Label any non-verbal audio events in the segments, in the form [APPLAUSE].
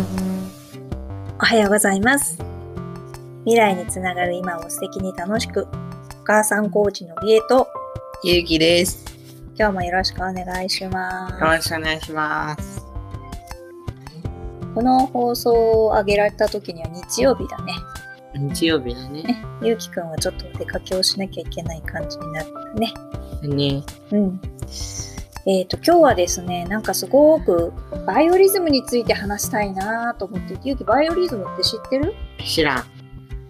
おはようございます。未来につながる今を素敵に楽しく、お母さんコーチのりえと、ゆうきです。今日もよろしくお願いします。よろしくお願いします。この放送を上げられた時には日曜日だね。日曜日だね。ね [LAUGHS] ゆうきくんはちょっとお出かけをしなきゃいけない感じになったね。ね。うん。えっ、と、今日はですね、なんかすごくバイオリズムについて話したいなと思って、ゆうきバイオリズムって知ってる？知らん。え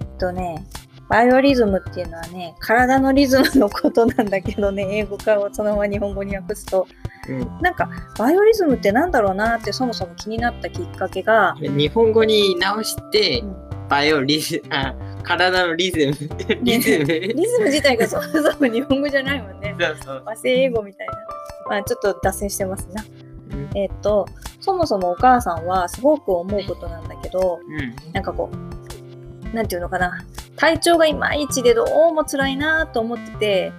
っとね、バイオリズムっていうのはね、体のリズムのことなんだけどね、英語からそのまま日本語に訳すと、うん。なんか、バイオリズムってなんだろうなってそもそも気になったきっかけが、日本語に直してうん、バイオリズム、あ、体のリズム。リズム。リズム自体がそもそも日本語じゃないもんね。そうそう。和製英語みたいな。まあちょっと脱線してますな。うん。えっと、そもそもお母さんはすごく思うことなんだけど、なんかこう、なんていうのかな、体調がいまいちでどうも辛いなと思ってて、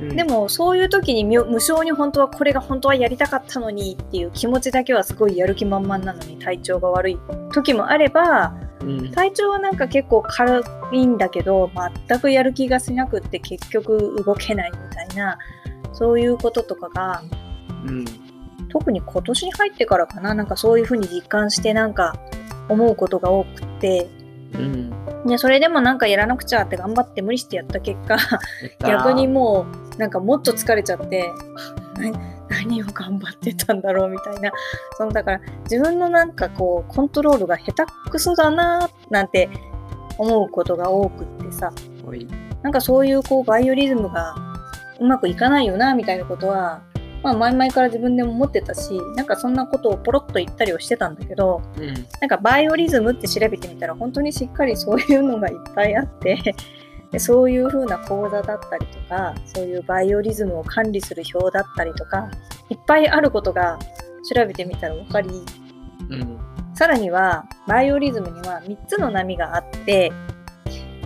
うん。で、もそういう時に無性に本当はこれが本当はやりたかったのにっていう気持ちだけはすごいやる気満々なのに体調が悪い時もあればうん。体調はなんか結構軽いんだけど全くやる気がしなくって結局動けないみたいなそういうこととかがうん。特に今年に入ってからかななんかそういう風に実感してなんか思うことが多くってうん。でそれでもなんかやらなくちゃって頑張って無理してやった結果逆にもうなんかもっと疲れちゃってな何を頑張ってたんだろうみたいなそのだから自分のなんかこうコントロールが下手くそだななんて思うことが多くってさ。なんかそういうこうバイオリズムがうまくいかないよなみたいなことはまあ前々から自分でも思ってたしなんかそんなことをポロッと言ったりをしてたんだけどうん。なんかバイオリズムって調べてみたら本当にしっかりそういうのがいっぱいあって [LAUGHS] でそういう風な講座だったりとかそういうバイオリズムを管理する表だったりとかいっぱいあることが調べてみたら分かりうん。さらにはバイオリズムには3つの波があって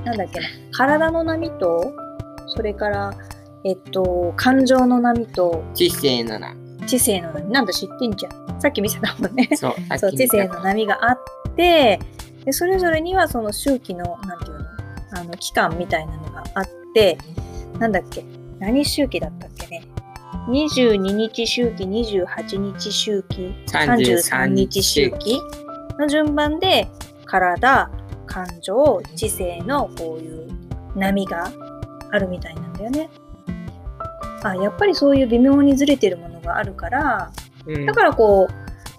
なんだっけな体の波とそれからえっと感情の波と知性のな。知性の波なんだ知ってんじゃんさっき見せたもんねそう。そう知性の波があってでそれぞれにはその周期のなんていうの？あの期間みたいなのがあってなんだっけ？何周期だったっけね？22日周期28日周期33日周期の順番で体感情知性のこういう波があるみたいなんだよね。あやっぱりそういう微妙にずれてるものがあるからうん。だからこう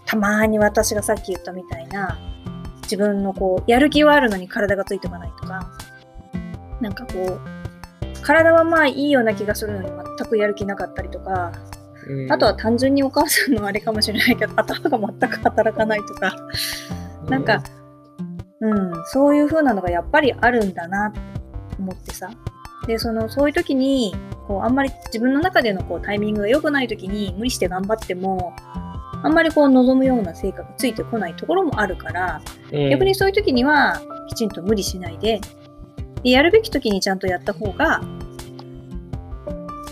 たまに私がさっき言ったみたいな自分のこうやる気はあるのに体がついてこないとかなんかこう体はまあいいような気がするのに全くやる気なかったりとかうんあとは、単純にお母さんのあれかもしれないけど頭が全く働かないとかなんか、うん、そういう風なのがやっぱりあるんだなって思ってさ。で、その、そういう時に、こう、あんまり自分の中でのこうタイミングが良くない時に無理して頑張っても、あんまりこう望むような成果がついてこないところもあるから、うん、逆にそういう時にはきちんと無理しないで、でやるべき時にちゃんとやった方が、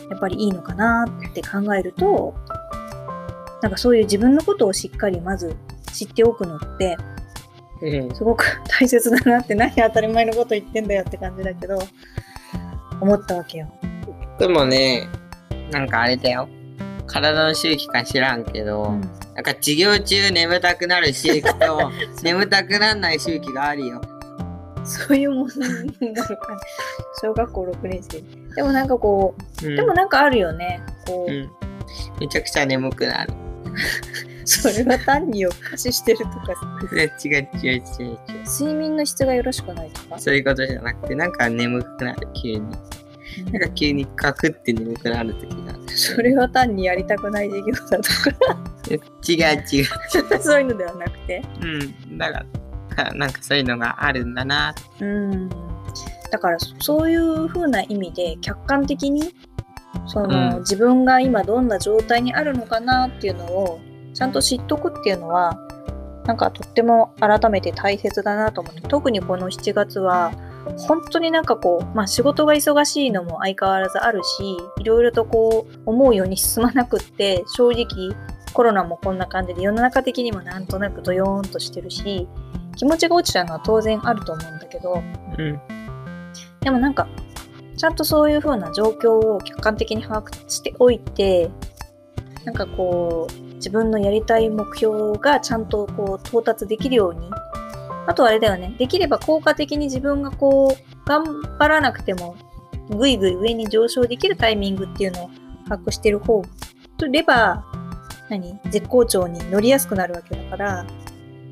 やっぱりいいのかなって考えると、なんかそういう自分のことをしっかりまず知っておくのって、うん、すごく大切だなって何当たり前のこと言ってんだよって感じだけど、思ったわけよ。でもね、なんかあれだよ。体の周期か知らんけど、うんなんか授業中眠たくなる周期と [LAUGHS] 眠たくならない周期があるよ。そういうものなのかな。小学校6年生。でもなんかこう、うん、でもなんかあるよね。こう、うん、めちゃくちゃ眠くなる。[LAUGHS] それは単に夜更かししてるとか違う違う違う違う。睡眠の質がよろしくないとかそういうことじゃなくて、なんか眠くなる、急に。なんか急にカクって眠くなる時がある。それは単にやりたくない授業だとか違う違う。そういうのではなくてうん。だから、かなんかそういうのがあるんだな。うんだからそういう風な意味で客観的にその、うん自分が今どんな状態にあるのかなっていうのをちゃんと知っとくっていうのはなんかとっても改めて大切だなと思って特にこの7月は本当になんかこう、まあ、仕事が忙しいのも相変わらずあるしいろいろとこう思うように進まなくって正直コロナもこんな感じで世の中的にもなんとなくドヨーンとしてるし気持ちが落ちちゃうのは当然あると思うんだけどうん。でもなんかちゃんとそういう風な状況を客観的に把握しておいてなんかこう自分のやりたい目標がちゃんとこう到達できるようにあとあれだよね。できれば効果的に自分がこう頑張らなくてもぐいぐい上に上昇できるタイミングっていうのを把握してる方。とれば何？絶好調に乗りやすくなるわけだから。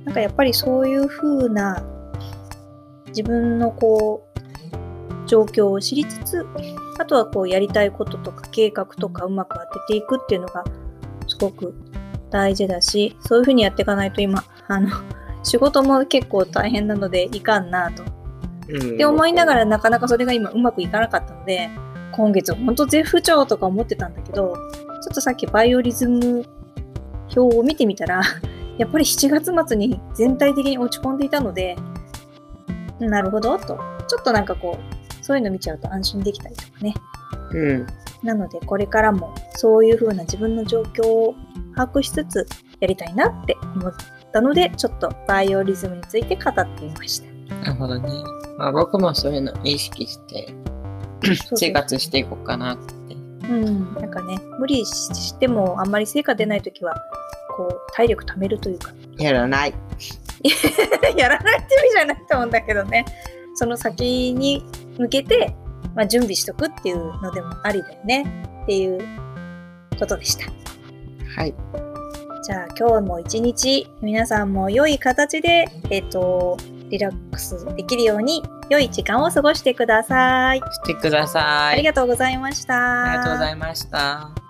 なんかやっぱりそういう風な自分のこう状況を知りつつあとはこうやりたいこととか計画とかうまく当てていくっていうのがすごく大事だしそういう風にやっていかないと今あの仕事も結構大変なのでいかんなとうん。って思いながらなかなかそれが今うまくいかなかったので今月ほんと絶不調とか思ってたんだけどちょっとさっきバイオリズム表を見てみたら [LAUGHS] やっぱり7月末に全体的に落ち込んでいたのでなるほどとちょっとなんかこうそういうの見ちゃうと安心できたりとかねうん。なのでこれからもそういう風な自分の状況を把握しつつやりたいなって思ったのでちょっとバイオリズムについて語ってみました。なるほどね。まあ僕もそういうの意識して生活していこうかなって。うん、なんかね、無理してもあんまり成果出ないときは、こう、体力貯めるというか、やらない。[LAUGHS] やらないって意味じゃないと思うんだけどね、その先に向けて、まあ、準備しとくっていうのでもありだよねっていうことでした。はい。じゃあ今日も一日皆さんも良い形で、えっ、と、リラックスできるように良い時間を過ごしてください。してください。ありがとうございました。ありがとうございました。